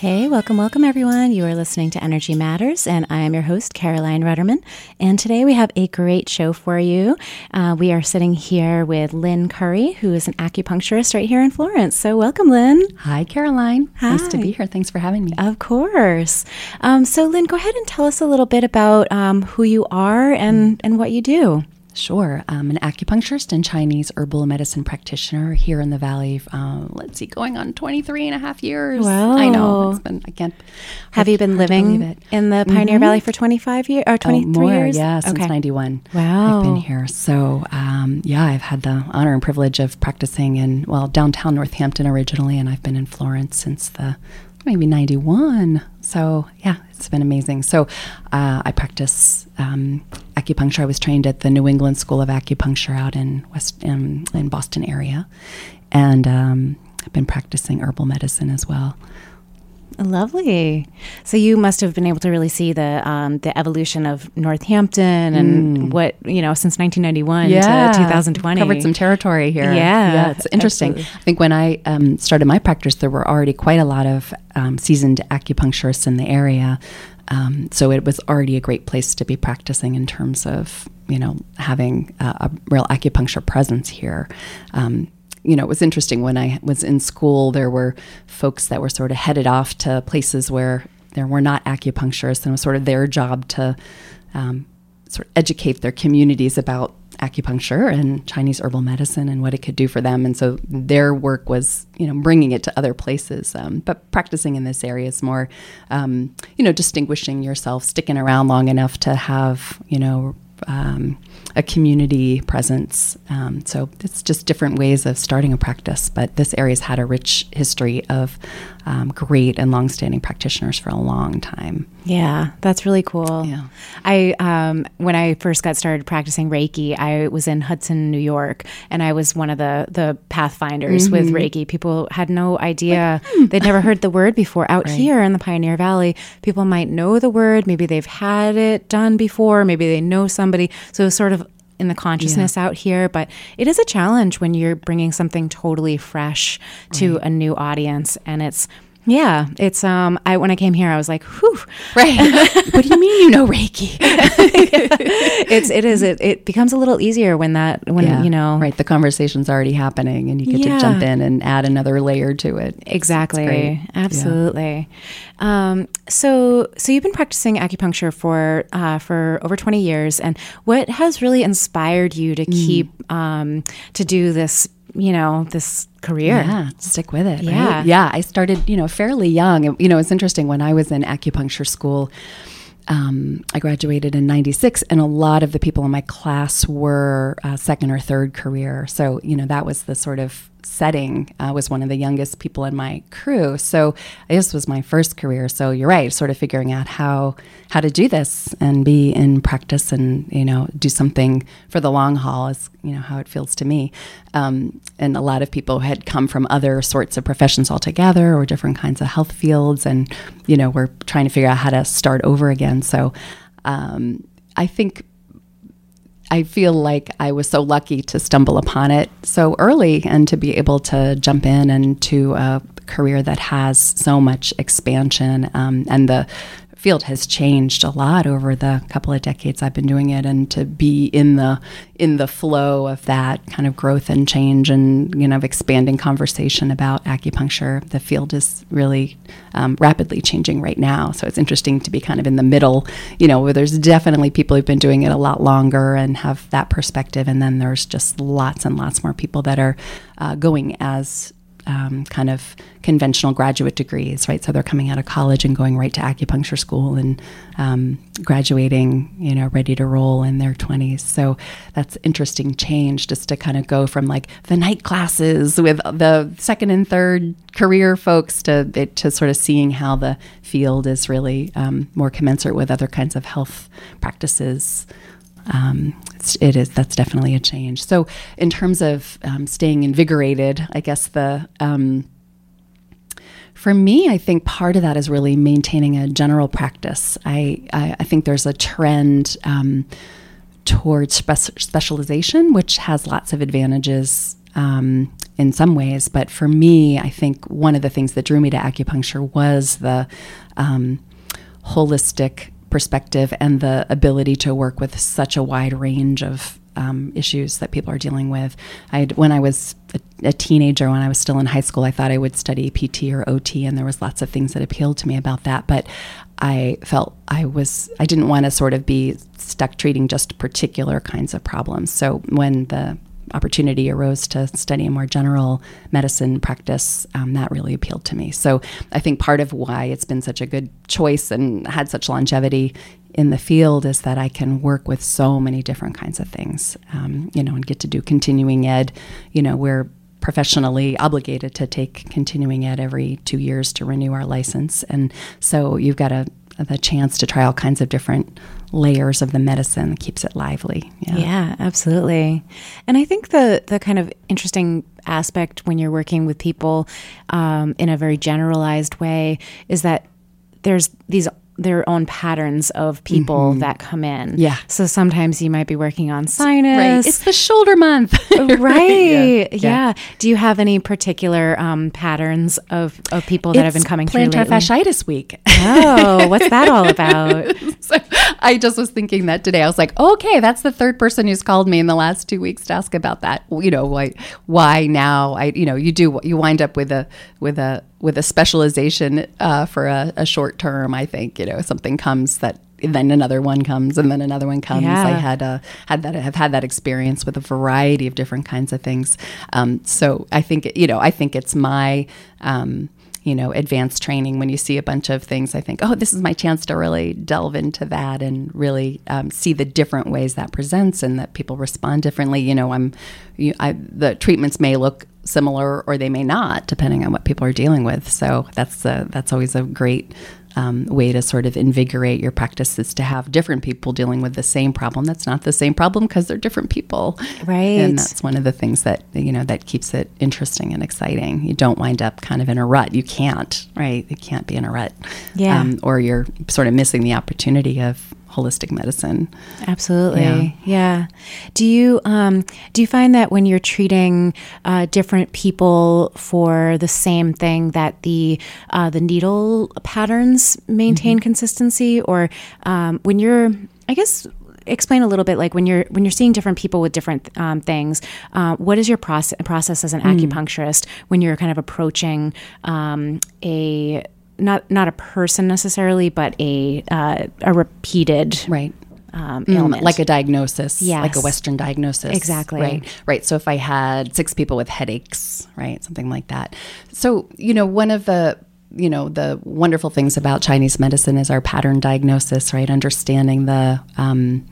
Hey, welcome, welcome everyone. You are listening to Energy Matters, and I am your host, Caroline Rudderman. And today we have a great show for you. Uh, we are sitting here with Lynn Curry, who is an acupuncturist right here in Florence. So, welcome, Lynn. Hi, Caroline. Hi. Nice to be here. Thanks for having me. Of course. Um, so, Lynn, go ahead and tell us a little bit about um, who you are and, and what you do. Sure. I'm an acupuncturist and Chinese herbal medicine practitioner here in the Valley. Uh, let's see, going on 23 and a half years. Wow. I know. It's been, I can't. Have you been living in the Pioneer mm-hmm. Valley for 25 years or 23 oh, more, years? Yeah, since okay. 91. Wow. I've been here. So, um, yeah, I've had the honor and privilege of practicing in, well, downtown Northampton originally, and I've been in Florence since the maybe 91. So, yeah, it's been amazing. So, uh, I practice um, acupuncture. I was trained at the New England School of Acupuncture out in West in, in Boston area, and um, I've been practicing herbal medicine as well. Lovely. So you must have been able to really see the um, the evolution of Northampton and mm. what you know since 1991 yeah. to 2020. Covered some territory here. Yeah, yeah it's interesting. Absolutely. I think when I um, started my practice, there were already quite a lot of um, seasoned acupuncturists in the area. Um, so it was already a great place to be practicing in terms of you know having a, a real acupuncture presence here. Um, you know, it was interesting when I was in school, there were folks that were sort of headed off to places where there were not acupuncturists, and it was sort of their job to um, sort of educate their communities about acupuncture and Chinese herbal medicine and what it could do for them. And so their work was, you know, bringing it to other places. Um, but practicing in this area is more, um, you know, distinguishing yourself, sticking around long enough to have, you know, um, a community presence. Um, so it's just different ways of starting a practice. But this area's had a rich history of um, great and longstanding practitioners for a long time. Yeah, that's really cool. Yeah. I um, when I first got started practicing Reiki, I was in Hudson, New York, and I was one of the the pathfinders mm-hmm. with Reiki. People had no idea; like, hmm. they'd never heard the word before. Out right. here in the Pioneer Valley, people might know the word. Maybe they've had it done before. Maybe they know somebody. So it was sort of in the consciousness yeah. out here, but it is a challenge when you're bringing something totally fresh to right. a new audience and it's yeah, it's um. I when I came here, I was like, "Whew!" Right. what do you mean you know Reiki? it's it is it, it becomes a little easier when that when yeah, you know right the conversation's already happening and you get yeah. to jump in and add another layer to it. Exactly. Absolutely. Yeah. Um. So so you've been practicing acupuncture for uh, for over twenty years, and what has really inspired you to mm. keep um to do this you know, this career. Yeah, stick with it. Yeah. Right? Yeah. I started, you know, fairly young. You know, it's interesting when I was in acupuncture school. Um, I graduated in 96, and a lot of the people in my class were uh, second or third career. So, you know, that was the sort of setting. I was one of the youngest people in my crew. So, this was my first career. So, you're right, sort of figuring out how how to do this and be in practice and, you know, do something for the long haul is, you know, how it feels to me. Um, and a lot of people had come from other sorts of professions altogether or different kinds of health fields. And, you know, we're trying to figure out how to start over again. So, um, I think I feel like I was so lucky to stumble upon it so early and to be able to jump in and to a career that has so much expansion um, and the field has changed a lot over the couple of decades I've been doing it, and to be in the in the flow of that kind of growth and change and you know expanding conversation about acupuncture, the field is really um, rapidly changing right now. So it's interesting to be kind of in the middle, you know, where there's definitely people who've been doing it a lot longer and have that perspective, and then there's just lots and lots more people that are uh, going as um, kind of conventional graduate degrees, right? So they're coming out of college and going right to acupuncture school and um, graduating, you know, ready to roll in their 20s. So that's interesting change just to kind of go from like the night classes with the second and third career folks to to sort of seeing how the field is really um, more commensurate with other kinds of health practices um, it is that's definitely a change. So in terms of um, staying invigorated, I guess the um, for me, I think part of that is really maintaining a general practice. I I, I think there's a trend um, towards spe- specialization, which has lots of advantages um, in some ways. But for me, I think one of the things that drew me to acupuncture was the um, holistic perspective and the ability to work with such a wide range of um, issues that people are dealing with. I when I was a, a, teenager, when I was still in high school, I thought I would study PT or OT, and there was lots of things that appealed to me about that. But I felt I was I didn't want to sort of be stuck treating just particular kinds of problems. So when the opportunity arose to study a more general medicine practice, um, that really appealed to me. So I think part of why it's been such a good choice and had such longevity in the field is that I can work with so many different kinds of things, um, you know, and get to do continuing ed. You know, we're professionally obligated to take continuing ed every two years to renew our license, and so you've got a the chance to try all kinds of different layers of the medicine keeps it lively. Yeah. yeah, absolutely. And I think the the kind of interesting aspect when you're working with people um, in a very generalized way is that there's these their own patterns of people mm-hmm. that come in. Yeah. So sometimes you might be working on sinus. Right. It's the shoulder month. right. Yeah. yeah. Do you have any particular um, patterns of, of people that it's have been coming through plantar fasciitis week. Oh, what's that all about? so I just was thinking that today. I was like, okay, that's the third person who's called me in the last two weeks to ask about that. You know, why why now? I you know, you do you wind up with a with a with a specialization uh, for a, a, short term. I think you know something comes that then another one comes and then another one comes. Yeah. I had uh, had that have had that experience with a variety of different kinds of things. Um, so I think you know I think it's my um, you know advanced training when you see a bunch of things i think oh this is my chance to really delve into that and really um, see the different ways that presents and that people respond differently you know i'm you, I, the treatments may look similar or they may not, depending on what people are dealing with. So that's a, that's always a great um, way to sort of invigorate your practices to have different people dealing with the same problem. That's not the same problem because they're different people, right? And that's one of the things that you know that keeps it interesting and exciting. You don't wind up kind of in a rut. You can't, right? You can't be in a rut, yeah. Um, or you're sort of missing the opportunity of holistic medicine. Absolutely, yeah. yeah. Do you um, do you find that when you're treating uh, different people for the same thing, that the uh, the needle patterns maintain mm-hmm. consistency, or um, when you're, I guess, explain a little bit like when you're when you're seeing different people with different um, things uh, what is your process process as an mm. acupuncturist when you're kind of approaching um, a not not a person necessarily, but a uh, a repeated right um, mm, ailment, like a diagnosis, yes. like a Western diagnosis, exactly. Right, right. So if I had six people with headaches, right, something like that. So you know, one of the you know the wonderful things about Chinese medicine is our pattern diagnosis, right? Understanding the um,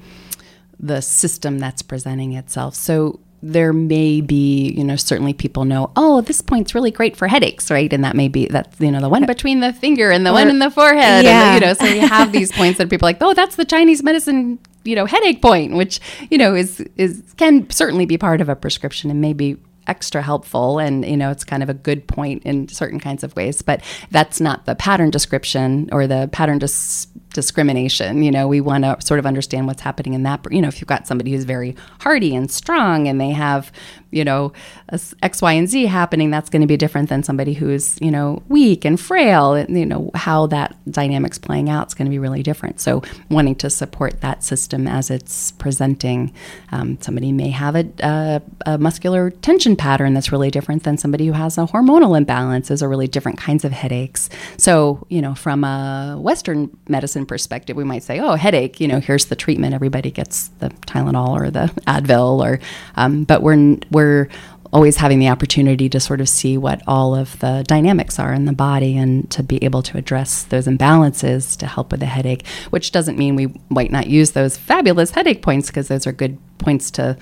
the system that's presenting itself. So there may be, you know, certainly people know, oh, this point's really great for headaches, right? And that may be that's you know the one between the finger and the or, one in the forehead, yeah. And the, you know, so you have these points that people are like, oh, that's the Chinese medicine, you know, headache point, which you know is is can certainly be part of a prescription and maybe extra helpful and you know it's kind of a good point in certain kinds of ways but that's not the pattern description or the pattern dis- discrimination you know we want to sort of understand what's happening in that you know if you've got somebody who's very hardy and strong and they have you know X, Y, and Z happening, that's going to be different than somebody who's you know weak and frail. And, you know how that dynamic's playing out is going to be really different. So wanting to support that system as it's presenting, um, somebody may have a, a, a, muscular tension pattern that's really different than somebody who has a hormonal imbalance. Are really different kinds of headaches. So you know from a Western medicine perspective, we might say, oh, headache. You know, here's the treatment. Everybody gets the Tylenol or the Advil, or um, but we're we're always having the opportunity to sort of see what all of the dynamics are in the body and to be able to address those imbalances to help with the headache, which doesn't mean we might not use those fabulous headache points because those are good points to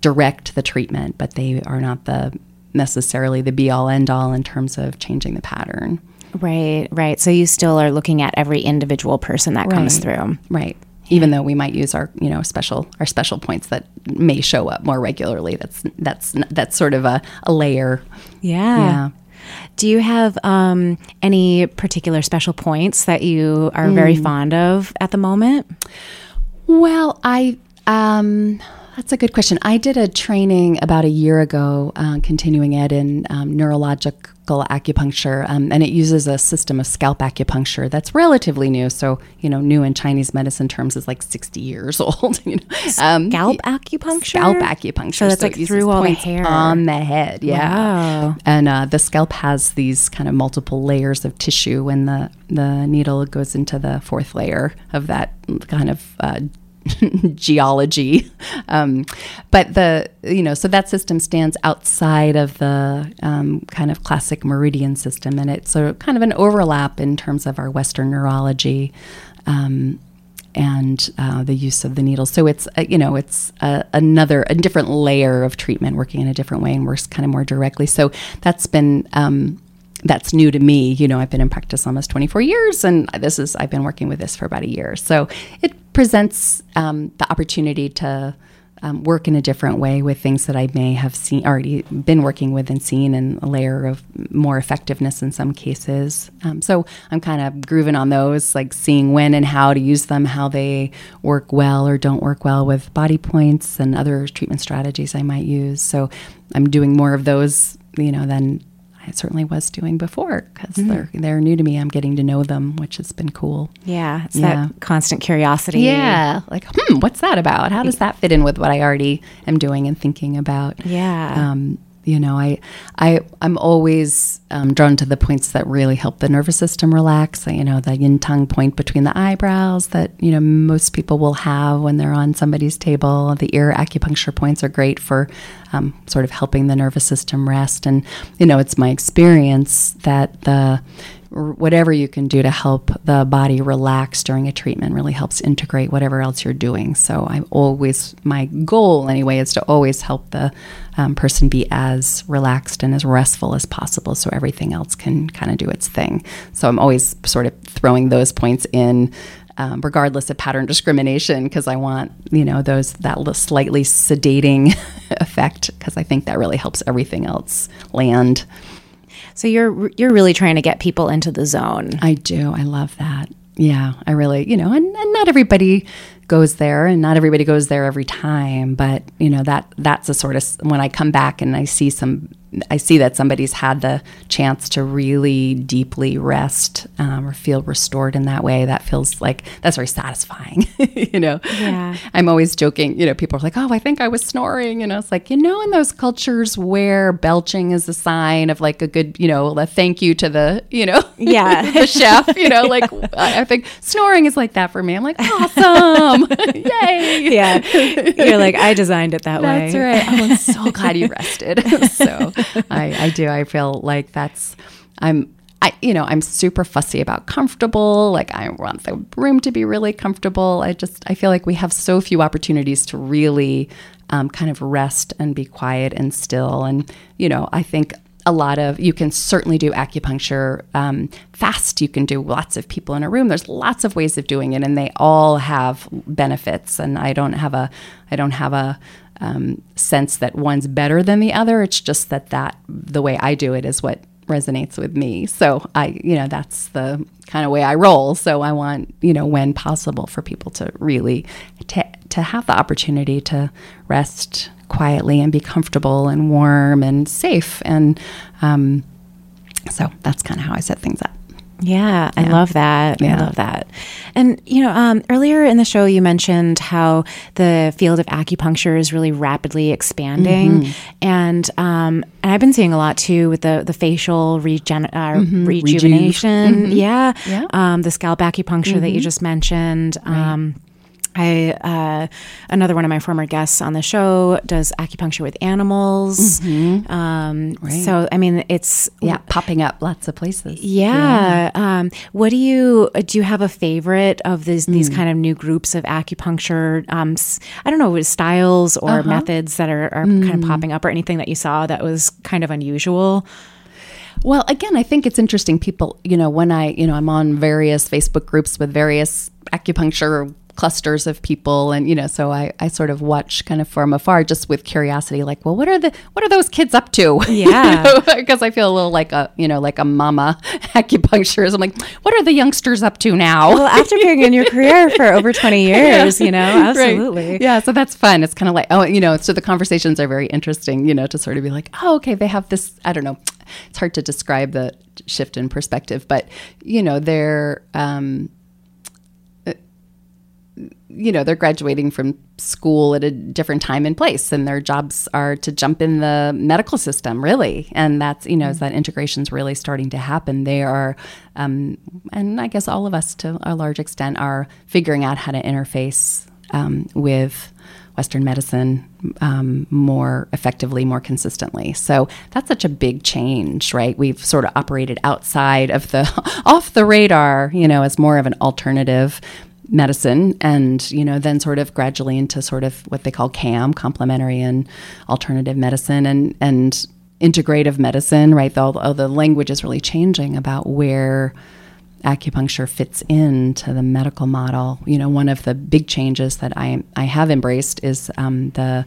direct the treatment, but they are not the necessarily the be all end all in terms of changing the pattern. Right, right. So you still are looking at every individual person that comes through. Right. Even though we might use our, you know, special our special points that may show up more regularly. That's that's that's sort of a, a layer. Yeah. Yeah. Do you have um, any particular special points that you are very Mm. fond of at the moment? Well, I um, that's a good question. I did a training about a year ago, uh, continuing ed in um, neurological acupuncture, um, and it uses a system of scalp acupuncture that's relatively new. So, you know, new in Chinese medicine terms is like sixty years old. You know, um, Scalp acupuncture? scalp acupuncture. So that's like through all the hair. on the head. Yeah, Wow. and uh, the scalp has these kind of multiple layers of tissue, and the the needle goes into the fourth layer of that kind of. Uh, geology um, but the you know so that system stands outside of the um, kind of classic meridian system and it's a kind of an overlap in terms of our western neurology um, and uh, the use of the needle. So it's uh, you know it's uh, another a different layer of treatment, working in a different way and works kind of more directly. So that's been um, that's new to me. You know, I've been in practice almost 24 years, and this is I've been working with this for about a year. So it presents um, the opportunity to. Um, work in a different way with things that I may have seen already been working with and seen, and a layer of more effectiveness in some cases. Um, so I'm kind of grooving on those, like seeing when and how to use them, how they work well or don't work well with body points and other treatment strategies I might use. So I'm doing more of those, you know, than I certainly was doing before because they're they're new to me. I'm getting to know them, which has been cool. Yeah, it's Yeah. that constant curiosity. Yeah, like hmm, what's that about? How does that fit in with what I already am doing and thinking about? Yeah. Um, you know, I, I, I'm always um, drawn to the points that really help the nervous system relax. You know, the Yin Tang point between the eyebrows that you know most people will have when they're on somebody's table. The ear acupuncture points are great for um, sort of helping the nervous system rest. And you know, it's my experience that the whatever you can do to help the body relax during a treatment really helps integrate whatever else you're doing. So I always, my goal anyway, is to always help the um, person be as relaxed and as restful as possible so everything else can kind of do its thing. So I'm always sort of throwing those points in. Um, regardless of pattern discrimination, because I want you know those that slightly sedating effect, because I think that really helps everything else land. So you're you're really trying to get people into the zone. I do. I love that. Yeah, I really, you know, and, and not everybody goes there and not everybody goes there every time, but you know, that that's a sort of when I come back and I see some I see that somebody's had the chance to really deeply rest um, or feel restored in that way. That feels like that's very satisfying. you know, Yeah. I'm always joking. You know, people are like, "Oh, I think I was snoring," and I was like, you know, in those cultures where belching is a sign of like a good, you know, a thank you to the, you know, Yeah. the chef. You know, like I I think snoring is like that for me. I'm like, awesome, yay, Yeah, you're like I designed it that that's way. right. Oh, I'm so glad you rested. so I, I do. I feel like that's I'm. I, you know, I'm super fussy about comfortable. Like I want the room to be really comfortable. I just, I feel like we have so few opportunities to really um, kind of rest and be quiet and still. And you know, I think a lot of you can certainly do acupuncture um, fast. You can do lots of people in a room. There's lots of ways of doing it, and they all have benefits. And I don't have a, I don't have a um, sense that one's better than the other. It's just that that the way I do it is what resonates with me. So I, you know, that's the kind of way I roll. So I want, you know, when possible for people to really to, to have the opportunity to rest quietly and be comfortable and warm and safe. And um, so that's kind of how I set things up. Yeah, I love that. I love that. And you know, um, earlier in the show, you mentioned how the field of acupuncture is really rapidly expanding, Mm-hmm. and um, and I've been seeing a lot too with the the facial regen- uh, Mm-hmm. rejuvenation. Yeah, Yeah. Um, the scalp acupuncture that you just mentioned. Um, I uh, another one of my former guests on the show does acupuncture with animals. Um, So I mean, it's Yeah, popping up lots of places. yeah. Um, what do you do? You have a favorite of these these kind of new groups of acupuncture? Um, I don't know styles or methods that are, are kind of popping up, or anything that you saw that was kind of unusual. Well, again, I think it's interesting. People, you know, when I, you know, I'm on various Facebook groups with various acupuncture clusters of people and you know so I, I sort of watch kind of from afar just with curiosity like well what are the what are those kids up to Yeah. because i feel a little like a you know like a mama acupuncturist i'm like what are the youngsters up to now Well, after being in your career for over twenty years, you know, Right. absolutely. Yeah, so that's fun. It's kind of like, oh, you know, so the conversations are very interesting, you know, to sort of be like, oh, okay, they have this, I don't know, it's hard to describe the shift in perspective, but, you know, they're, um, you know, they're graduating from school at a different time and place, and their jobs are to jump in the medical system, really. And that's, you know, as that integration's really starting to happen, they are, um, and I guess all of us to a large extent are figuring out how to interface um, with Western medicine um, more effectively, more consistently. So that's such a big change, right? We've sort of operated outside of the off the radar, you know, as more of an alternative medicine and you know then sort of gradually into sort of what they call cam complementary and alternative medicine and and integrative medicine right? All the language is really changing about where acupuncture fits into the medical model. You know, one of the big changes that I I have embraced is um, the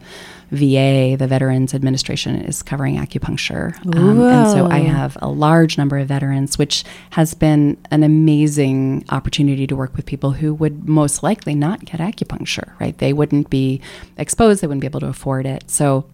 VA, the Veterans Administration, is covering acupuncture, um, and so I have a large number of veterans, which has been an amazing opportunity to work with people who would most likely not get acupuncture. Right, they wouldn't be exposed, they wouldn't be able to afford it. So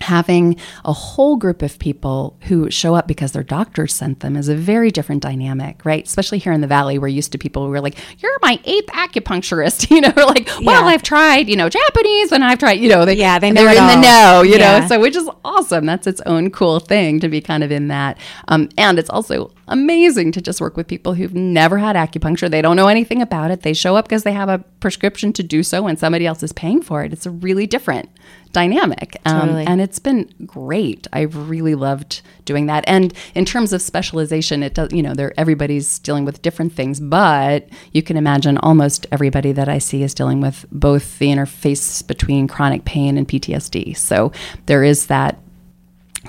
having a whole group of people who show up because their doctors sent them is a very different dynamic, right? Especially here in the valley, we're used to people who are like, "You're my eighth acupuncturist," you know, we're like, "Well, Yeah. I've tried, you know, Japanese, and I've tried, you know, they, Yeah, they they're in all. the know, you Yeah. know." So which is awesome. That's its own cool thing to be kind of in that, um, and it's also amazing to just work with people who've never had acupuncture. They don't know anything about it. They show up because they have a prescription to do so, and somebody else is paying for it. It's really different dynamic, um, Totally. and it's been great. I've really loved doing that. And in terms of specialization, it does. You know, there everybody's dealing with different things, but you can imagine almost everybody that I see is dealing with both the interface between chronic pain and PTSD. So there is that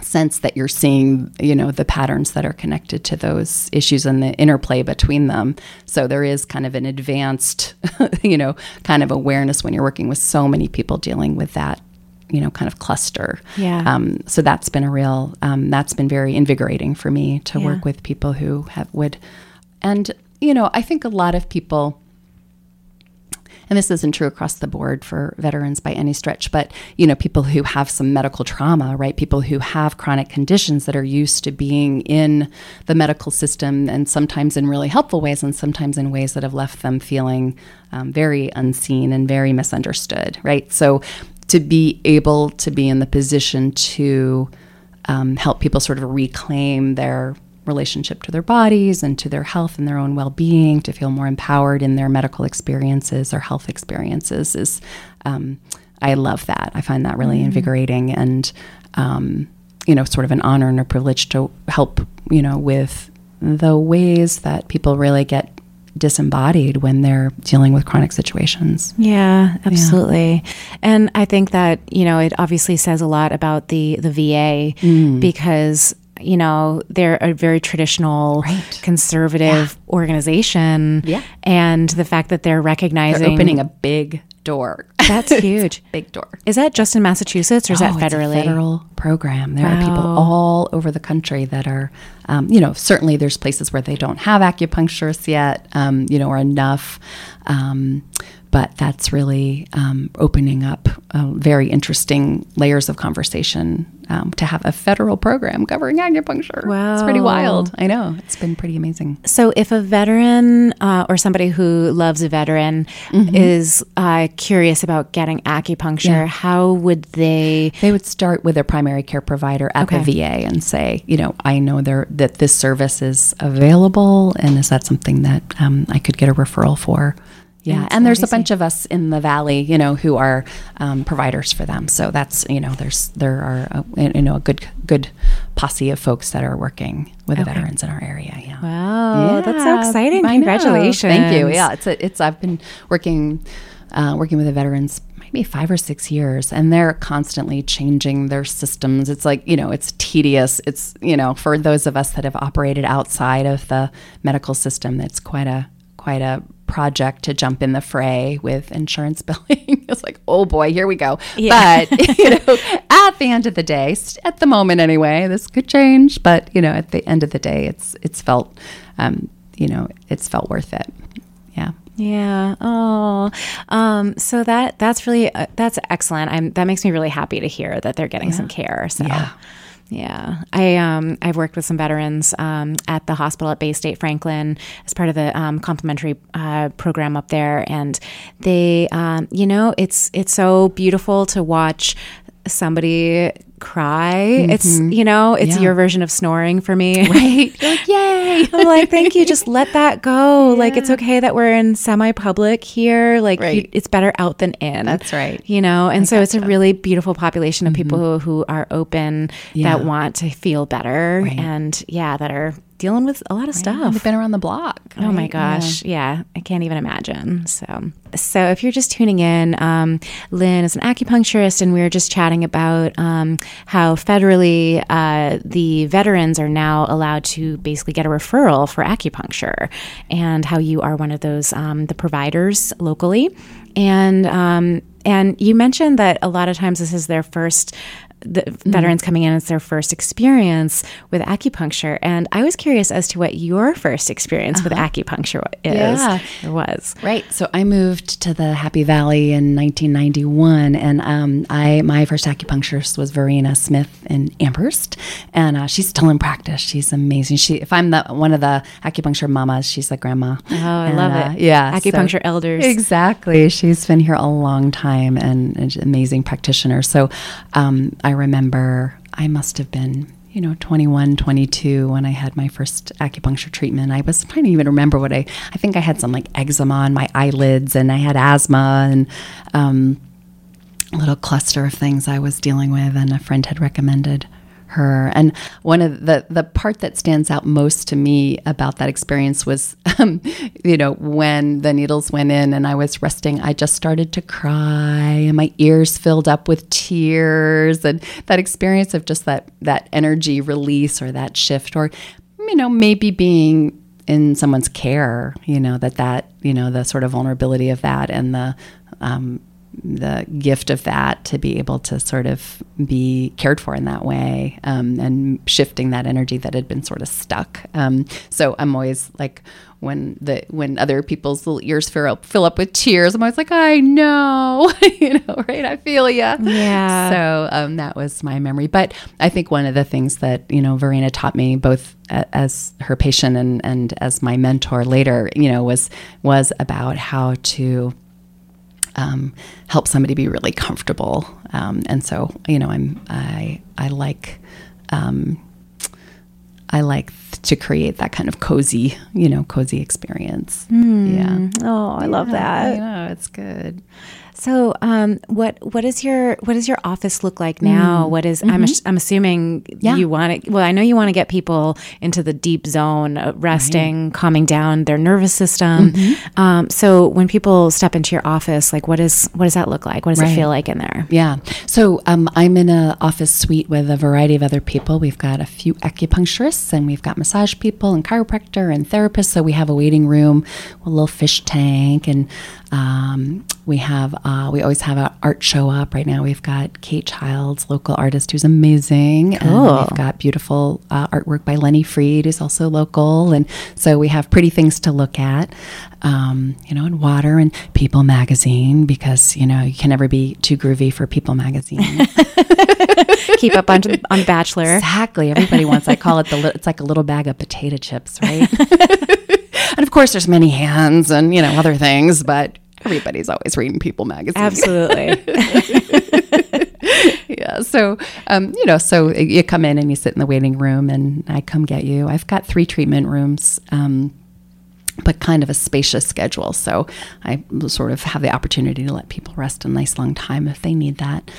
sense that you're seeing, you know, the patterns that are connected to those issues and the interplay between them. So there is kind of an advanced, you know, kind of awareness when you're working with so many people dealing with that, you know, kind of cluster. Yeah. Um, so that's been a real, um, that's been very invigorating for me to Yeah. work with people who have would, and you know, I think a lot of people and this isn't true across the board for veterans by any stretch, but you know, people who have some medical trauma, right? People who have chronic conditions that are used to being in the medical system, and sometimes in really helpful ways, and sometimes in ways that have left them feeling um, very unseen and very misunderstood, right? So, to be able to be in the position to um, help people sort of reclaim their relationship to their bodies and to their health and their own well-being to feel more empowered in their medical experiences or health experiences is um, i love that. I find that really invigorating and um, you know sort of an honor and a privilege to help you know with the ways that people really get disembodied when they're dealing with chronic situations Yeah, absolutely. And I think that, you know, it obviously says a lot about the the VA Mm. because you know they're a very traditional Right. conservative organization Yeah. and the fact that they're recognizing they're opening a big door that's huge big door is that just in massachusetts or is that Oh, a federally federal program. There are people all over the country that are, um, you know, certainly there's places where they don't have acupuncturists yet, um, you know, or enough. Um, but that's really um, opening up uh, very interesting layers of conversation um, to have a federal program covering acupuncture. Wow. It's pretty wild. I know. It's been pretty amazing. So, if a veteran uh, or somebody who loves a veteran Mm-hmm. is uh, curious about getting acupuncture, how would they? They would start with their primary care provider at Okay. the VA and say, you know, I know there that this service is available, and is that something that um, I could get a referral for? Yeah, and there's a bunch of us in the valley, you know, who are um, providers for them. So that's you know, there's there are uh, you know a good good posse of folks that are working with the veterans in our area. Yeah. Wow, that's so exciting! I know. Congratulations. Thank you. Yeah, it's a, it's I've been working uh, working with the veterans maybe five or six years, and they're constantly changing their systems. It's like you know, it's tedious. It's you know, for those of us that have operated outside of the medical system, it's quite a quite a project to jump in the fray with insurance billing. it's like, oh boy, here we go. Yeah. But you know, at the end of the day, at the moment anyway, this could change. But you know, at the end of the day, it's it's felt, um, you know, it's felt worth it. Yeah. Yeah. Oh. Um, so that that's really uh, that's excellent. I'm that makes me really happy to hear that they're getting some care. So. Yeah. Yeah, I um, I've worked with some veterans um, at the hospital at Baystate Franklin as part of the um, complimentary uh, program up there, and they, um, you know, it's it's so beautiful to watch somebody cry. It's mm-hmm. you know, it's Yeah. your version of snoring for me. Right. Like, yay. I'm like, thank you. Just let that go. Like, it's okay that we're in semi public here. Like, you- it's better out than in. That's right. You know, and so it's a really beautiful population of mm-hmm. people who, who are open, Yeah. that want to feel better, Right. and yeah, that are dealing with a lot of stuff. They've been around the block. Oh my right? Yeah. gosh. Yeah. I can't even imagine. So, so if you're just tuning in, um, Lynn is an acupuncturist, and we were just chatting about um, how federally uh, the veterans are now allowed to basically get a referral for acupuncture, and how you are one of those um, the providers locally, and um, and you mentioned that a lot of times this is their first the veterans coming in it's their first experience with acupuncture and i was curious as to what your first experience with acupuncture is Yeah. was Right. So I moved to the Happy Valley in 1991, and um, I my first acupuncturist was Verena Smith in Amherst, and uh, she's still in practice. She's amazing. She, if I'm the one of the acupuncture mamas, she's the grandma. oh i And, love uh, it yeah, so- acupuncture elders Exactly. She's been here a long time and an amazing practitioner. So um, I remember I must have been, you know, 21, 22 when I had my first acupuncture treatment. I was trying to even remember what I, I think I had some like eczema on my eyelids and I had asthma and, um, a little cluster of things I was dealing with, and a friend had recommended her. And one of the the part that stands out most to me about that experience was, um, you know, when the needles went in and I was resting, I just started to cry, and my ears filled up with tears, and that experience of just that that energy release or that shift, or you know, maybe being in someone's care, you know, that that you know the sort of vulnerability of that and the um, the gift of that to be able to sort of be cared for in that way um, and shifting that energy that had been sort of stuck. Um, so I'm always like when the when other people's little ears fill up fill up with tears, I'm always like, I know, you know, right? I feel ya. Yeah. So um, that was my memory. But I think one of the things that you know Verena taught me both as her patient and and as my mentor later, you know, was was about how to um, help somebody be really comfortable. Um, and so, you know, I'm I I like um, I like to create that kind of cozy, you know, cozy experience. Yeah. oh i love that You know, it's good. So, um, what what is your what does your office look like now? What is- I'm I'm assuming Yeah. you want to. Well, I know you want to get people into the deep zone, resting, calming down their nervous system. Um, so, when people step into your office, like what is what does that look like? What does it feel like in there? Yeah. So um, I'm in an office suite with a variety of other people. We've got a few acupuncturists and we've got massage people and chiropractor and therapists. So we have a waiting room, a little fish tank, and um, we have uh, we always have an art show up. Right now we've got Kate Childs, local artist who's amazing. And we've got beautiful uh, artwork by Lenny Freed, who's also local, and so we have pretty things to look at. Um, you know, and water and People Magazine because you know you can never be too groovy for People Magazine. Keep up on on Bachelor. exactly. Everybody wants. I call it the. li- It's like a little bag of potato chips, right? and of course, there's many hands and you know other things, but everybody's always reading People Magazine. Absolutely. yeah. So, um, you know, so you come in and you sit in the waiting room, and I come get you. I've got three treatment rooms. Um, but kind of a spacious schedule. So I sort of have the opportunity to let people rest a nice long time if they need that.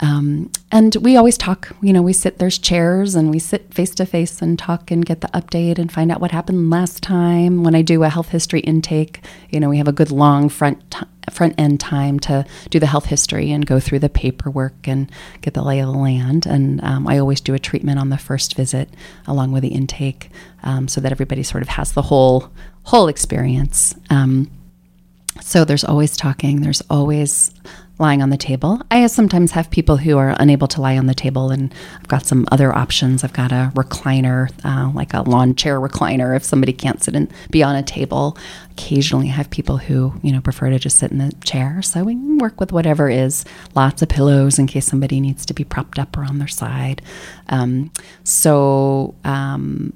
Um, and we always talk, you know, we sit, there's chairs and we sit face to face and talk and get the update and find out what happened last time. When I do a health history intake, you know, we have a good long front t- front end time to do the health history and go through the paperwork and get the lay of the land. And um, I always do a treatment on the first visit along with the intake um, so that everybody sort of has the whole whole experience. Um, so there's always talking. There's always lying on the table. I sometimes have people who are unable to lie on the table, and I've got some other options. I've got a recliner, uh, like a lawn chair recliner, if somebody can't sit and be on a table. Occasionally, I have people who you know prefer to just sit in the chair, so we work with whatever is. Lots of pillows in case somebody needs to be propped up or on their side. Um, so. Um,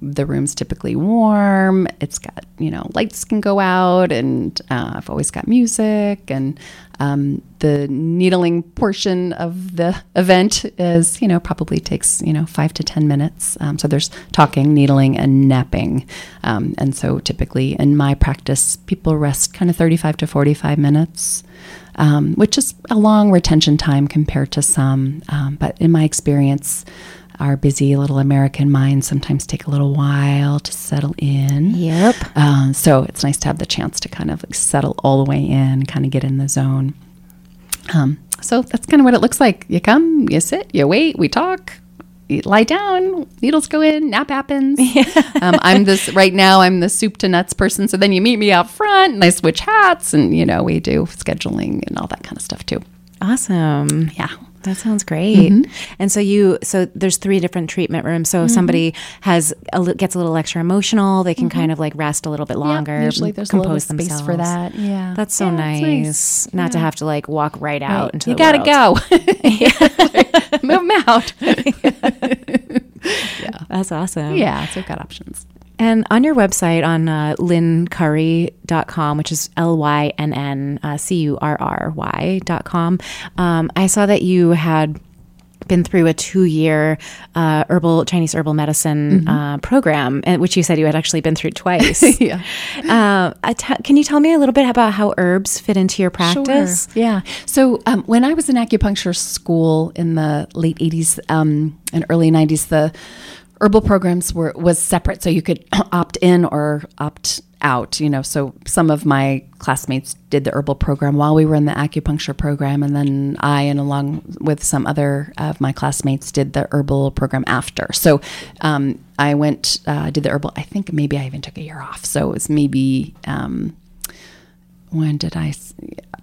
the room's typically warm. It's got, you know, lights can go out, and uh, I've always got music. And um, the needling portion of the event is, you know, probably takes, you know, five to 10 minutes. Um, so there's talking, needling, and napping. Um, and so typically in my practice, people rest kind of 35 to 45 minutes. Um, which is a long retention time compared to some. Um, but in my experience, our busy little American minds sometimes take a little while to settle in. Yep. Uh, so it's nice to have the chance to kind of like settle all the way in, kind of get in the zone. Um, so that's kind of what it looks like. You come, you sit, you wait, we talk, you lie down, needles go in, nap happens. um, I'm this right now. I'm the soup to nuts person. So then you meet me out front, and I switch hats, and you know we do scheduling and all that kind of stuff too. Awesome. Yeah. That sounds great. Mm-hmm. And so you, so there's three different treatment rooms. So if mm-hmm. somebody has a, gets a little extra emotional, they can mm-hmm. kind of like rest a little bit longer. usually there's compose a little space themselves. for that. Yeah, that's so yeah, nice. nice. Not yeah. to have to like walk right out right. into you gotta go. Move them out. yeah, that's awesome. Yeah, so we've got options. And on your website on uh, lynncurry.com, which is L Y N N uh, C U R R Y.com, um, I saw that you had been through a two-year uh, herbal Chinese herbal medicine mm-hmm. uh, program, which you said you had actually been through twice. yeah. Uh, can you tell me a little bit about how herbs fit into your practice? Sure. Yeah. So um, when I was in acupuncture school in the late '80s um, and early '90s, the herbal programs were was separate so you could opt in or opt out you know. So some of my classmates did the herbal program while we were in the acupuncture program and then i and along with some other of my classmates did the herbal program after. So um, i went uh, did the herbal i think maybe i even took a year off. So it was maybe um, when did I,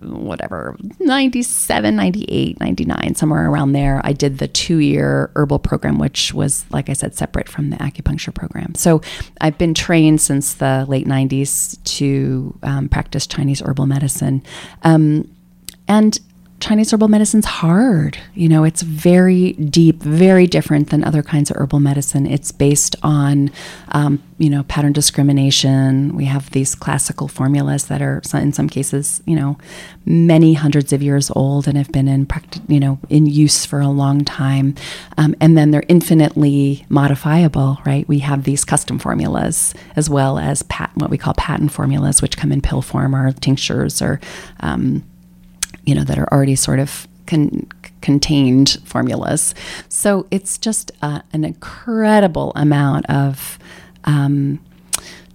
whatever, 97, 98, 99, somewhere around there, I did the two year herbal program, which was, like I said, separate from the acupuncture program. So I've been trained since the late 90s to um, practice Chinese herbal medicine. Um, and Chinese herbal medicine's hard. You know, it's very deep, very different than other kinds of herbal medicine. It's based on, um, you know, pattern discrimination. We have these classical formulas that are, in some cases, you know, many hundreds of years old and have been in practice, you know, in use for a long time. Um, and then they're infinitely modifiable, right? We have these custom formulas as well as pat- what we call patent formulas, which come in pill form or tinctures or um, you know, that are already sort of con- contained formulas. So it's just uh, an incredible amount of um,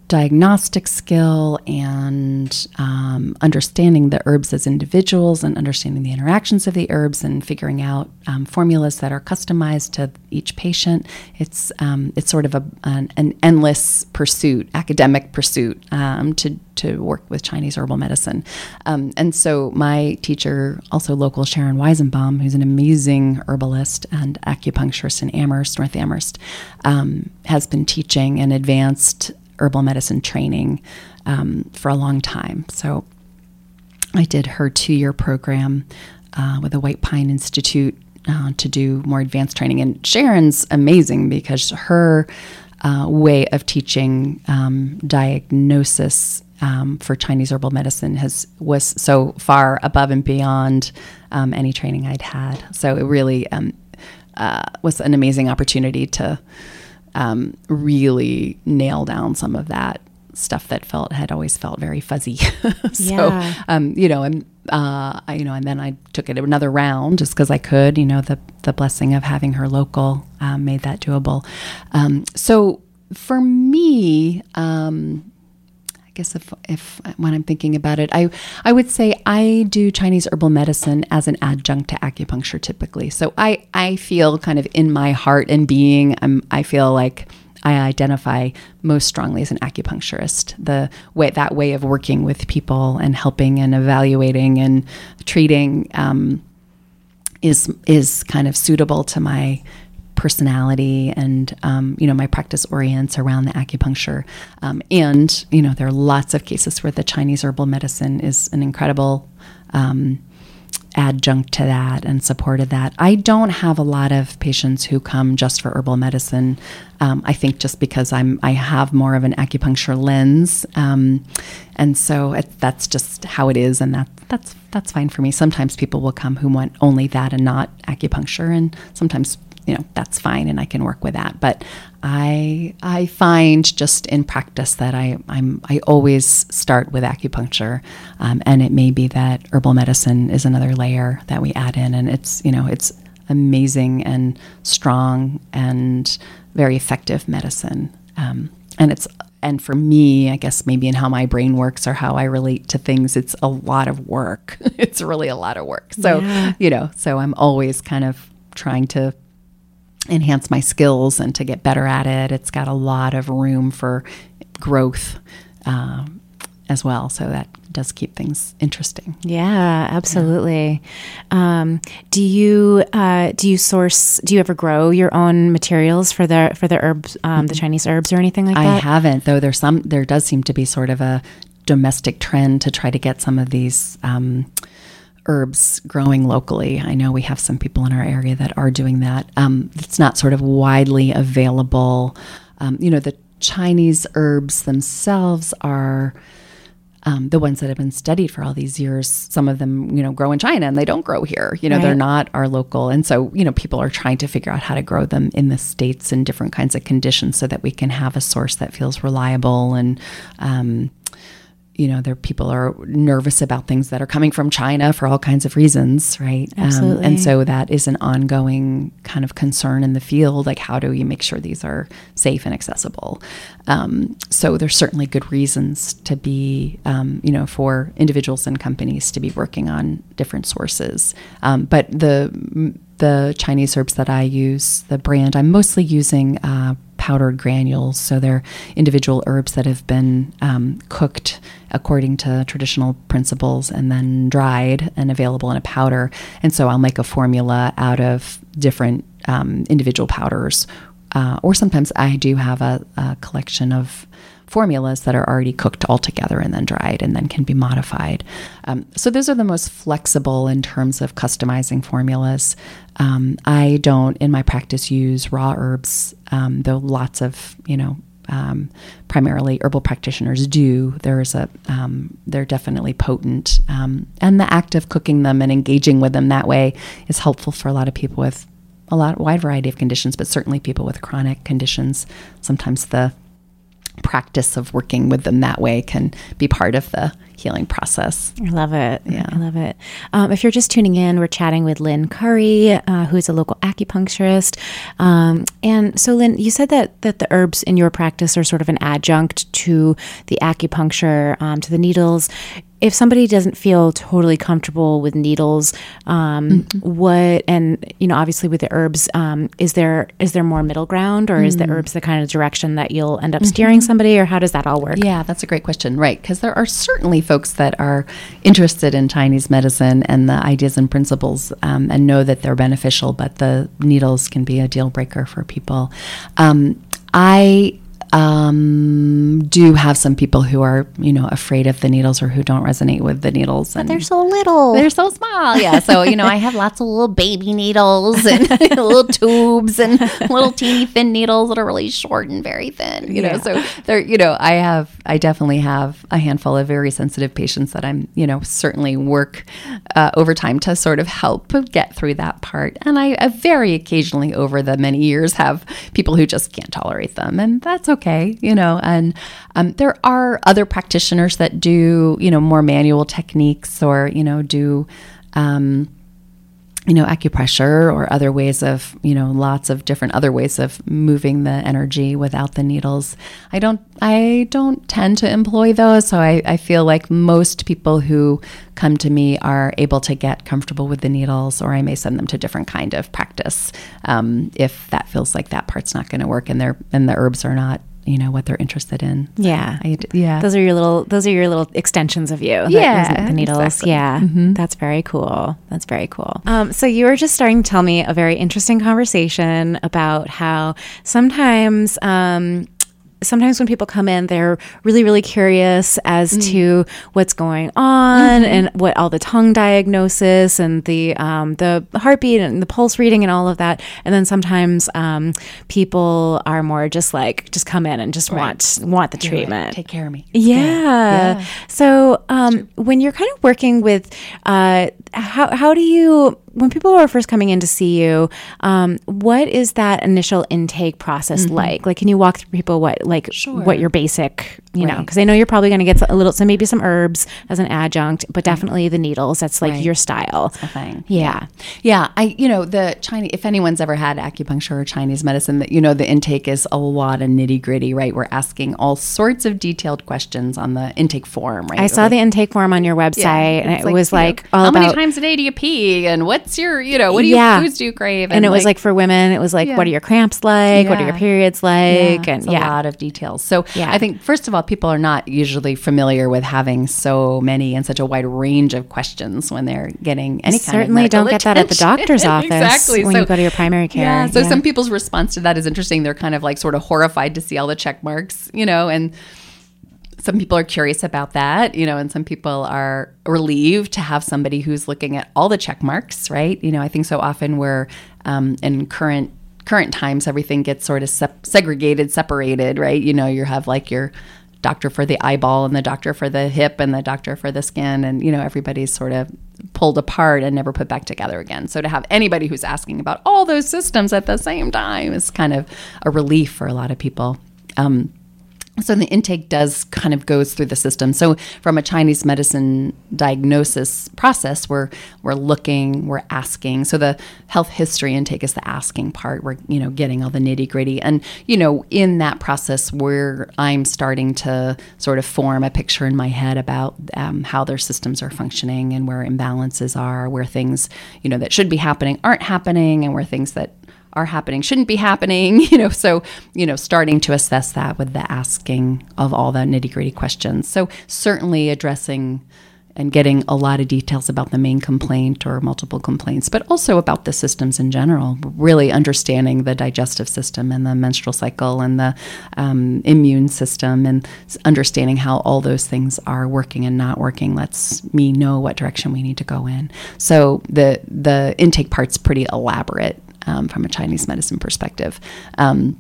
diagnostic skill and um, understanding the herbs as individuals and understanding the interactions of the herbs and figuring out um, formulas that are customized to each patient. It's um, it's sort of a, an, an, endless pursuit, academic pursuit um, to to work with Chinese herbal medicine. Um, and so my teacher, also local Sharon Weizenbaum, who's an amazing herbalist and acupuncturist in Amherst, North Amherst, um, has been teaching an advanced herbal medicine training um, for a long time. So I did her two year program uh, with the White Pine Institute uh, to do more advanced training. And Sharon's amazing because her uh, way of teaching um, diagnosis um, for Chinese herbal medicine has was so far above and beyond um, any training I'd had. So it really um, uh, was an amazing opportunity to um, really nail down some of that stuff that felt had always felt very fuzzy. so, Yeah. um, you know, and uh, I- you know, and then I took it another round just because I could. You know, the the blessing of having her local um, made that doable. Um, so for me, um, guess if if when I'm thinking about it, I I would say I do Chinese herbal medicine as an adjunct to acupuncture typically. So I I feel kind of in my heart and being, I'm I feel like. I identify most strongly as an acupuncturist. The way that way of working with people and helping and evaluating and treating um, is is kind of suitable to my personality and um, you know my practice orients around the acupuncture. Um, and you know there are lots of cases where the chinese herbal medicine is an incredible um, adjunct to that and supported that. I don't have a lot of patients who come just for herbal medicine. Um, i think just because i'm i have more of an acupuncture lens. Um, and so it, that's just how it is and that that's that's fine for me. Sometimes people will come who want only that and not acupuncture and sometimes you know that's fine and I can work with that. But I I find just in practice that I I'm I always start with acupuncture, um, and it may be that herbal medicine is another layer that we add in, and it's you know it's amazing and strong and very effective medicine, um, and it's and for me, I guess maybe in how my brain works or how I relate to things, it's a lot of work. it's really a lot of work. So, Yeah. you know, so I'm always kind of trying to enhance my skills and to get better at it. It's got a lot of room for growth um, as well. So that does keep things interesting. Yeah, absolutely. Um, do you uh, do you source? Do you ever grow your own materials for the for the herbs, um, the Chinese herbs, or anything like I that? I haven't, though. There's some. There does seem to be sort of a domestic trend to try to get some of these um, herbs growing locally. I know we have some people in our area that are doing that. Um, it's not sort of widely available. Um, you know, the Chinese herbs themselves are. Um, the ones that have been studied for all these years, some of them, you know, grow in China and they don't grow here. You know, they're not our local. And so, you know, people are trying to figure out how to grow them in the States in different kinds of conditions so that we can have a source that feels reliable and, um, you know, there people are nervous about things that are coming from China for all kinds of reasons, right? Um, Absolutely. and so that is an ongoing kind of concern in the field. Like, how do you make sure these are safe and accessible? Um, so there's certainly good reasons to be, um, you know, for individuals and companies to be working on different sources. Um, but the the Chinese herbs that I use, the brand, I'm mostly using uh, powdered granules. So they're individual herbs that have been um, cooked according to traditional principles and then dried and available in a powder. And so I'll make a formula out of different um, individual powders. Uh, or sometimes I do have a, a collection of formulas that are already cooked all together and then dried and then can be modified. Um, so those are the most flexible in terms of customizing formulas. Um, I don't, in my practice, use raw herbs, um, though lots of you know. Um, primarily herbal practitioners do. There's a um, they're definitely potent, um, and the act of cooking them and engaging with them that way is helpful for a lot of people with a lot wide variety of conditions, but certainly people with chronic conditions. Sometimes the practice of working with them that way can be part of the healing process. I love it. Yeah. I love it. Um, if you're just tuning in, we're chatting with Lynn Curry, uh, who's a local acupuncturist. Um, and so, Lynn, you said that that the herbs in your practice are sort of an adjunct to the acupuncture, um, to the needles. If somebody doesn't feel totally comfortable with needles, um, what and you know, obviously with the herbs, um, is there is there more middle ground, or is the herbs the kind of direction that you'll end up steering somebody, or how does that all work? Yeah, that's a great question. Right. Because there are certainly folks that are interested in Chinese medicine and the ideas and principles um, and know that they're beneficial, but the needles can be a deal breaker for people. Um, I um, do have some people who are, you know, afraid of the needles or who don't resonate with the needles. And They're so little. they're so small. Yeah. So, you know, I have lots of little baby needles and little tubes and little teeny thin needles that are really short and very thin, you know. So they're, you know, I have, I definitely have a handful of very sensitive patients that I'm, you know, certainly work uh, over time to sort of help get through that part. And I, I very occasionally over the many years have people who just can't tolerate them. And that's okay, you know. And Um, there are other practitioners that do, you know, more manual techniques or, you know, do, um, you know, acupressure or other ways of, you know, lots of different other ways of moving the energy without the needles. I don't, I don't tend to employ those. So I, I feel like most people who come to me are able to get comfortable with the needles, or I may send them to different kind of practice um, if that feels like that part's not going to work and they're and the herbs are not you know what they're interested in. Yeah, I, yeah. Those are your little those are your little extensions of you. Yeah, the needles. exactly. Yeah, Mhm. that's very cool. That's very cool. Um, so you were just starting to tell me a very interesting conversation about how sometimes. Um, Sometimes when people come in, they're really, really curious as Mm. to what's going on Mm-hmm. and what all the tongue diagnosis and the um, the heartbeat and the pulse reading and all of that. And then sometimes um, people are more just like just come in and just want want the Do it. treatment. Take care of me. Yeah. Yeah. So um, when you're kind of working with, uh, how how do you when people are first coming in to see you, um, what is that initial intake process like? Like, can you walk through people what like Mm-hmm. Sure. what your basic, you know, because I know you're probably going to get a little, so maybe some herbs as an adjunct, but definitely the needles. That's like Right. your style. thing. Yeah. Yeah, I you know the Chinese. If anyone's ever had acupuncture or Chinese medicine, that you know the intake is a lot of nitty gritty. Right, we're asking all sorts of detailed questions on the intake form. Right, I saw the intake form on your website, and It's it was you know, like all how about many times a day do you pee, and what's your you know what do you Yeah. foods do you crave, and it was like for women, it was like, Yeah. what are your cramps like? What are your periods like? yeah, and a lot of details. So Yeah. I think first of all, people are not usually familiar with having so many and such a wide range of questions when they're getting any kind of certainly medical don't get that at the doctor's office exactly. when So- you go to your primary care. Yeah. So Yeah. some people's response to that is interesting. They're kind of like sort of horrified to see all the check marks, you know, and some people are curious about that, you know, and some people are relieved to have somebody who's looking at all the check marks, right? You know, I think so often we're um, in current current times, everything gets sort of sep- segregated, separated, right? You know, you have like your doctor for the eyeball and the doctor for the hip and the doctor for the skin, and you know, everybody's sort of pulled apart and never put back together again. So to have anybody who's asking about all those systems at the same time is kind of a relief for a lot of people. Um, so the intake does kind of goes through the system. So from a Chinese medicine diagnosis process, we're we're looking, we're asking. So the health history intake is the asking part. We're you know getting all the nitty gritty, and you know in that process, where I'm starting to sort of form a picture in my head about um, how their systems are functioning and where imbalances are, where things you know that should be happening aren't happening, and where things that are happening shouldn't be happening you know so you know starting to assess that with the asking of all the nitty gritty questions. So certainly addressing and getting a lot of details about the main complaint or multiple complaints but also about the systems in general really understanding the digestive system and the menstrual cycle and the um, immune system and understanding how all those things are working and not working lets me know what direction we need to go in. So the the intake part's pretty elaborate um, from a Chinese medicine perspective. Um,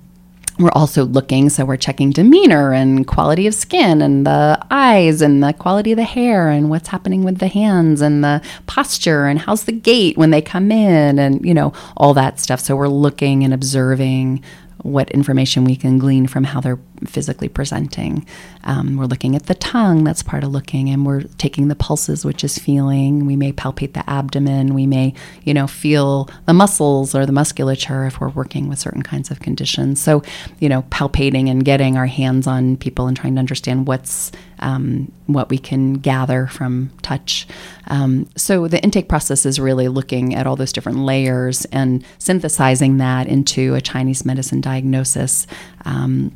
we're also looking, so we're checking demeanor and quality of skin and the eyes and the quality of the hair and what's happening with the hands and the posture and how's the gait when they come in and, you know, all that stuff. So we're looking and observing what information we can glean from how they're physically presenting. Um, we're looking at the tongue, that's part of looking, and we're taking the pulses, which is feeling. We may palpate the abdomen. We may, you know, feel the muscles or the musculature if we're working with certain kinds of conditions. So, you know, palpating and getting our hands on people and trying to understand what's um, what we can gather from touch. Um, so the intake process is really looking at all those different layers and synthesizing that into a Chinese medicine diagnosis. Um,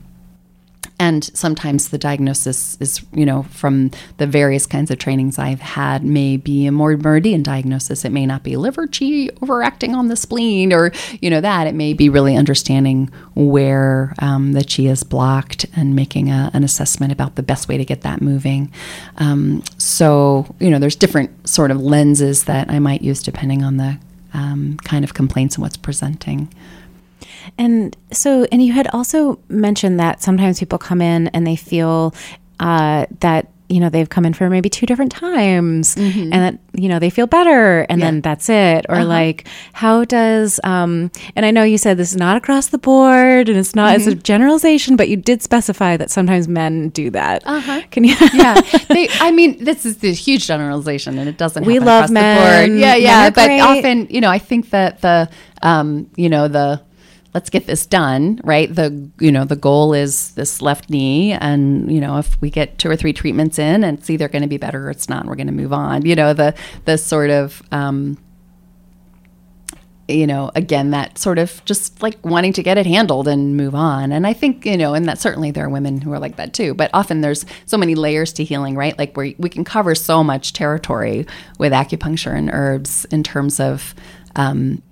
and sometimes the diagnosis is, you know, from the various kinds of trainings I've had, may be a more meridian diagnosis. It may not be liver qi overacting on the spleen or, you know, that. It may be really understanding where um, the qi is blocked and making a, an assessment about the best way to get that moving. Um, so, you know, there's different sort of lenses that I might use depending on the um, kind of complaints and what's presenting. And so, and you had also mentioned that sometimes people come in and they feel uh, that you know they've come in for maybe two different times Mm-hmm. and that you know they feel better and Yeah. then that's it Uh-huh. or like how does um and i know you said this is not across the board and it's not it's Mm-hmm. a generalization but you did specify that sometimes men do that Uh-huh. can you yeah, they, I mean, this is this huge generalization, and it doesn't. We love men. board. Yeah, yeah, but great. often, you know, I think that the, um, you know, the let's get this done, right? The you know the goal is this left knee, and you know if we get two or three treatments in, and it's either going to be better or it's not, we're going to move on. You know the the sort of um, you know, again, that sort of just like wanting to get it handled and move on. And I think, you know, and that certainly there are women who are like that too. But often there's so many layers to healing, right? Like where we can cover so much territory with acupuncture and herbs in terms of, um,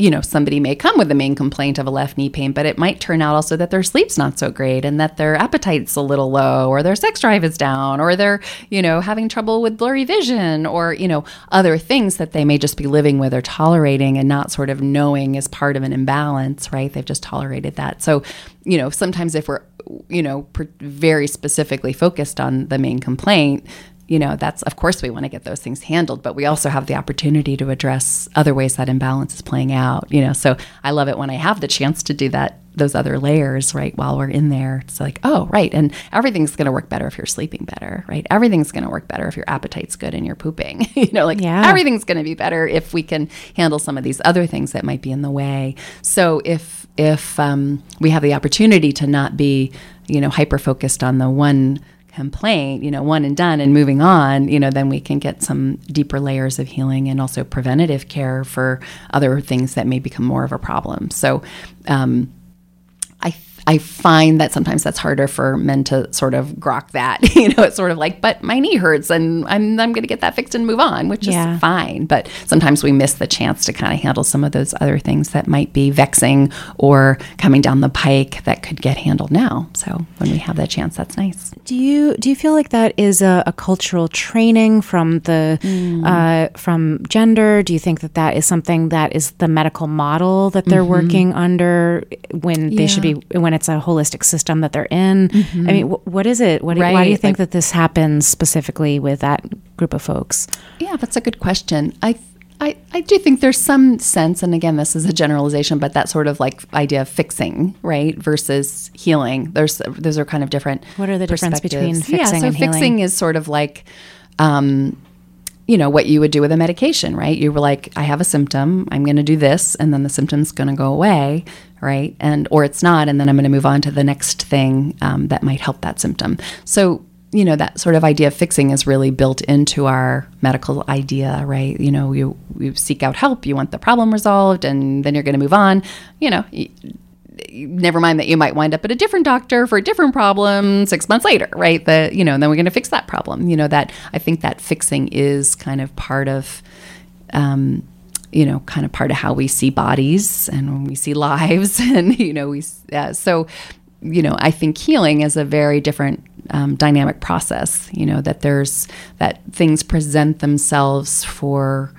you know, somebody may come with the main complaint of a left knee pain, but it might turn out also that their sleep's not so great and that their appetite's a little low or their sex drive is down or they're, you know, having trouble with blurry vision or, you know, other things that they may just be living with or tolerating and not sort of knowing is part of an imbalance, right? They've just tolerated that. So, you know, sometimes if we're, you know, very specifically focused on the main complaint, you know, that's of course we want to get those things handled, but we also have the opportunity to address other ways that imbalance is playing out, you know. So I love it when I have the chance to do that, those other layers, right, while we're in there. It's like, oh, right. And everything's going to work better if you're sleeping better, right? Everything's going to work better if your appetite's good and you're pooping, you know, like Yeah. everything's going to be better if we can handle some of these other things that might be in the way. So if, if um, we have the opportunity to not be, you know, hyper focused on the one complaint, you know, one and done and moving on, you know, then we can get some deeper layers of healing and also preventative care for other things that may become more of a problem. So, um, I find that sometimes that's harder for men to sort of grok that. You know, it's sort of like, but my knee hurts and I'm I'm going to get that fixed and move on, which Yeah. is fine. But sometimes we miss the chance to kind of handle some of those other things that might be vexing or coming down the pike that could get handled now. So when we have that chance, that's nice. Do you do you feel like that is a, a cultural training from the uh, from gender? Do you think that that is something that is the medical model that they're working under when they should be when it's a holistic system that they're in? I mean, wh- what is it? What do, why do you think like- that this happens specifically with that group of folks? Yeah, that's a good question. I, I, I do think there's some sense, and again, this is a generalization, but that sort of like idea of fixing, right, versus healing. There's those are kind of different. What are the difference between perspectives. yeah, fixing so and healing? fixing is sort of like. Um, you know what you would do with a medication, right? You were like, I have a symptom, I'm going to do this, and then the symptom's going to go away, right? And or it's not, and then I'm going to move on to the next thing um, that might help that symptom. So you know that sort of idea of fixing is really built into our medical idea, right? You know, you you seek out help, you want the problem resolved, and then you're going to move on. You know. Never mind that you might wind up at a different doctor for a different problem six months later, right? The you know, and then we're going to fix that problem. You know that I think that fixing is kind of part of, um, you know, kind of part of how we see bodies and when we see lives, and you know, we so you know, I think healing is a very different um, dynamic process. You know that there's that things present themselves for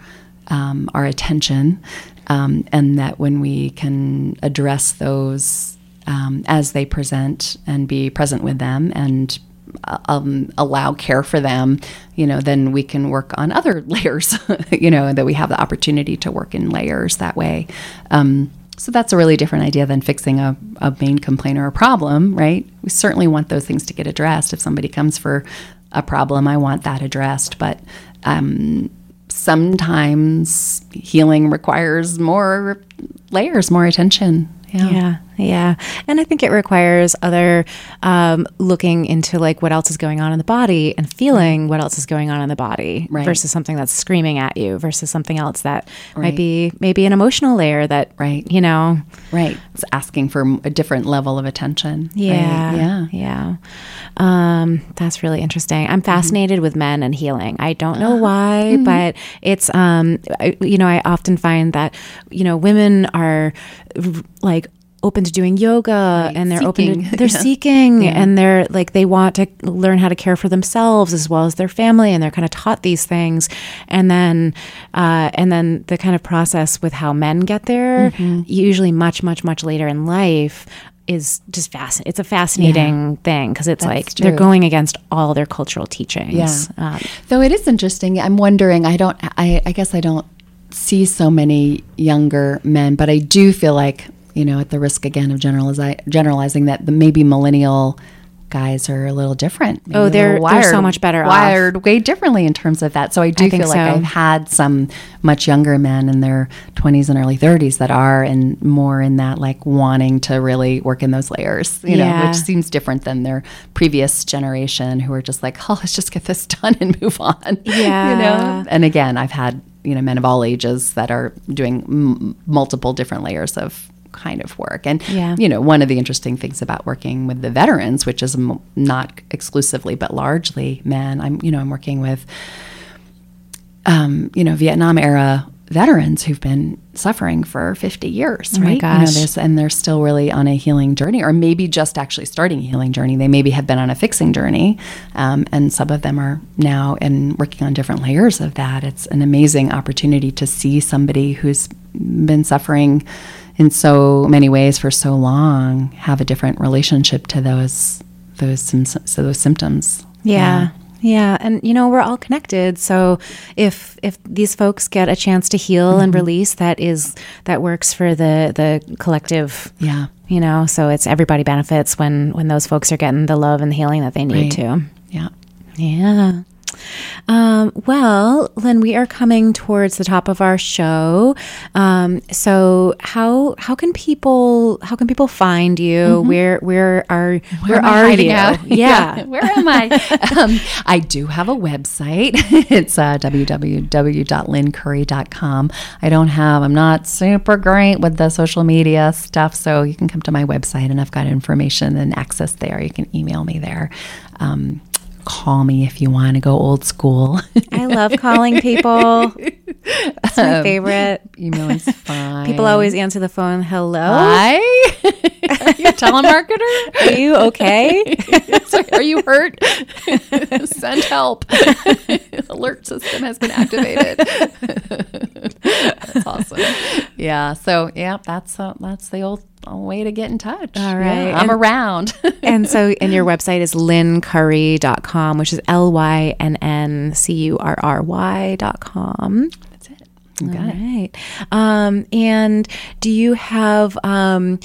um, our attention, um, and that when we can address those um, as they present and be present with them and uh, um, allow care for them, you know, then we can work on other layers, you know, that we have the opportunity to work in layers that way. Um, so that's a really different idea than fixing a, a main complaint or a problem, right? We certainly want those things to get addressed. If somebody comes for a problem, I want that addressed. But um, sometimes healing requires more layers, more attention. Yeah. Yeah, yeah. And I think it requires other um, looking into like what else is going on in the body and feeling what else is going on in the body Right. versus something that's screaming at you versus something else that Right. might be maybe an emotional layer that, Right. you know, Right. It's asking for a different level of attention. right? yeah, Yeah. yeah. Um, that's really interesting. I'm fascinated with men and healing. I don't know why, but it's um, I, you know, I often find that you know women are like open to doing yoga and they're open Seeking. to they're Yeah. seeking and they're like they want to learn how to care for themselves as well as their family and they're kind of taught these things and then uh, and then the kind of process with how men get there usually much much much later in life is just fascinating. It's a fascinating thing because it's That's like true. they're going against all their cultural teachings. Yeah. Um, Though it is interesting. I'm wondering. I don't. I, I guess I don't see so many younger men, but I do feel like you know, at the risk again of generalizi- generalizing, that the maybe millennial guys are a little different. Maybe Oh, they're- they're so much better off. wired way differently in terms of that. So I do think feel like so. I've had some much younger men in their 20s and early 30s that are and more in that like wanting to really work in those layers, you know, which seems different than their previous generation who are just like, oh, let's just get this done and move on. Yeah. you know. And again, I've had you know men of all ages that are doing m- multiple different layers of kind of work. And Yeah. you know, one of the interesting things about working with the veterans, which is m- not exclusively but largely men, I'm you know I'm working with um, you know Vietnam era veterans who've been suffering for 50 years, my right? You know, there's, and they're still really on a healing journey, or maybe just actually starting a healing journey. They maybe have been on a fixing journey, um, and some of them are now and working on different layers of that. It's an amazing opportunity to see somebody who's been suffering in so many ways for so long have a different relationship to those those so those symptoms. Yeah. Yeah, and you know we're all connected. So if if these folks get a chance to heal and mm-hmm. release, that is that works for the the collective. Yeah. You know, so it's everybody benefits when when those folks are getting the love and the healing that they need Right. to. Yeah. Yeah. Um, well, Lynn, we are coming towards the top of our show. Um, so how how can people how can people find you? Where where are where, am are you? out? Yeah. Where am I? um, I do have a website. It's uh, www.lynncurry.com. I don't have, I'm not super great with the social media stuff. So you can come to my website and I've got information and access there. You can email me there. Um, call me if you want to go old school. I love calling people. That's my favorite. Emailing's fine. People always answer the phone. Hello, Hi. Are you a telemarketer? are you okay? Are you hurt? Send help. Alert system has been activated. that's awesome. Yeah. So yeah, that's uh, that's the old uh, way to get in touch. All right. Yeah. I'm And- around. and so, and your website is lynncurry.com, which is L Y N N C U R R Y.com. got All it. right. Um, and do you have um,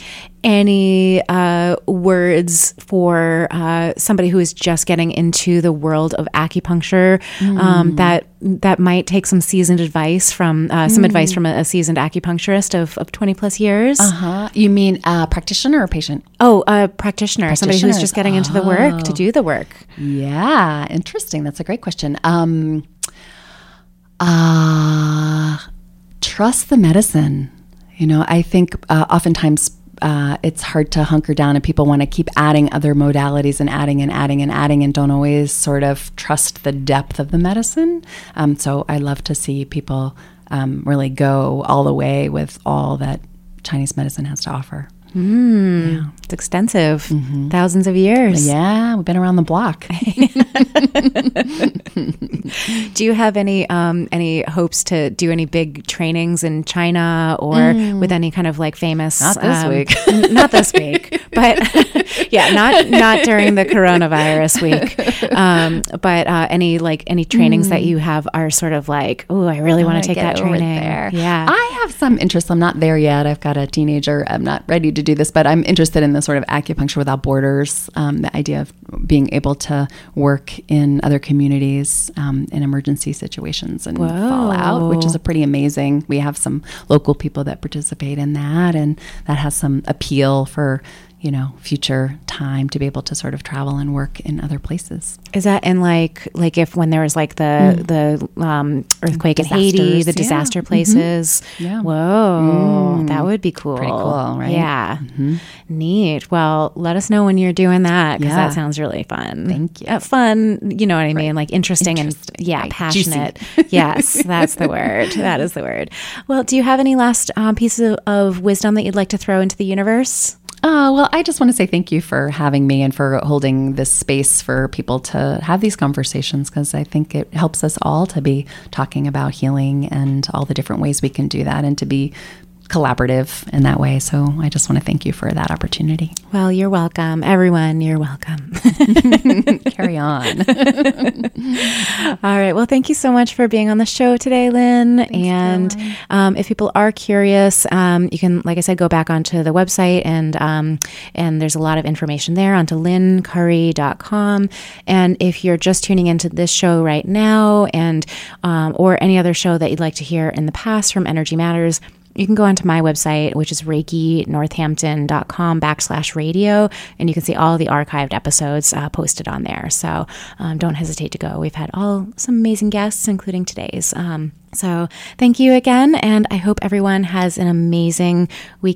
any uh, words for uh, somebody who is just getting into the world of acupuncture um, that that might take some seasoned advice from uh, some advice from a, a seasoned acupuncturist of, of 20 plus years? Uh-huh. You mean a practitioner or patient? Oh, a practitioner, somebody who's just getting into the work to do the work. Yeah, interesting. That's a great question. Um, uh, trust the medicine. You know, I think uh, oftentimes uh, it's hard to hunker down and people want to keep adding other modalities and adding and adding and adding and don't always sort of trust the depth of the medicine. Um, so I love to see people um, really go all the way with all that Chinese medicine has to offer. It's extensive, thousands of years. Yeah, we've been around the block. Do you have any um, any hopes to do any big trainings in China or with any kind of like famous? Not this um, week. n- not this week, but yeah, not not during the coronavirus week. Um, but uh, any like any trainings that you have are sort of like, oh, I really want wanna take that training. there. Yeah. I have some interest. I'm not there yet. I've got a teenager. I'm not ready to do this, but I'm interested in the sort of acupuncture without borders. Um, the idea of being able to work in other communities um, in emergency situations and fallout, which is a pretty amazing. We have some local people that participate in that, and that has some appeal for you know future time to be able to sort of travel and work in other places. Is that in like like if when there was like the the um, earthquake in Haiti, Disasters, the yeah. disaster places? Yeah. Whoa, that would be cool. Pretty cool, right? Yeah, neat. Well, let us know when you're doing that because Yeah. that sounds really fun. Thank you. Uh, fun, you know what I mean? Like interesting, Interesting, and yeah, right. passionate. yes, that's the word. That is the word. Well, do you have any last um, pieces of, of wisdom that you'd like to throw into the universe? Oh, well, I just want to say thank you for having me and for holding this space for people to have these conversations because I think it helps us all to be talking about healing and all the different ways we can do that and to be collaborative in that way. So I just want to thank you for that opportunity. Well, you're welcome. Everyone, you're welcome. Carry on. All right. Well, thank you so much for being on the show today, Lynn. Thanks, and um, if people are curious, um, you can, like I said, go back onto the website and um, and there's a lot of information there onto lynncurry.com. And if you're just tuning into this show right now and um, or any other show that you'd like to hear in the past from Energy Matters, you can go onto my website, which is reikinorthampton.com backslash radio, and you can see all the archived episodes uh, posted on there. So um, don't hesitate to go. We've had all some amazing guests, including today's. Um, so thank you again, and I hope everyone has an amazing week